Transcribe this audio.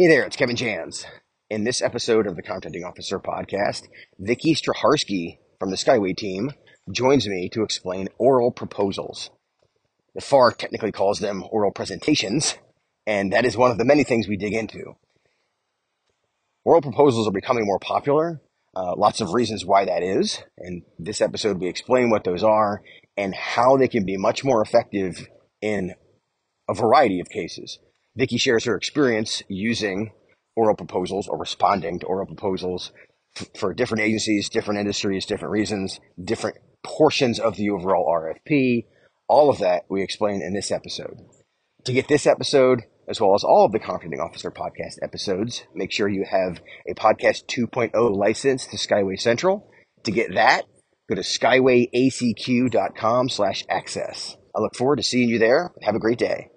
Hey there, it's Kevin Jans. In this episode of the Contracting Officer podcast, Vicky Straharsky from the Skyway team joins me to explain oral proposals. The FAR technically calls them oral presentations, and that is one of the many things we dig into. Oral proposals are becoming more popular. Uh, lots of reasons why that is. In this episode, we explain what those are and how they can be much more effective in a variety of cases. Vicky shares her experience using oral proposals or responding to oral proposals f- for different agencies, different industries, different reasons, different portions of the overall RFP. All of that we explain in this episode. To get this episode, as well as all of the Contracting Officer podcast episodes, make sure you have a Podcast 2.0 license to Skyway Central. To get that, go to skywayacq.com slash access. I look forward to seeing you there. Have a great day.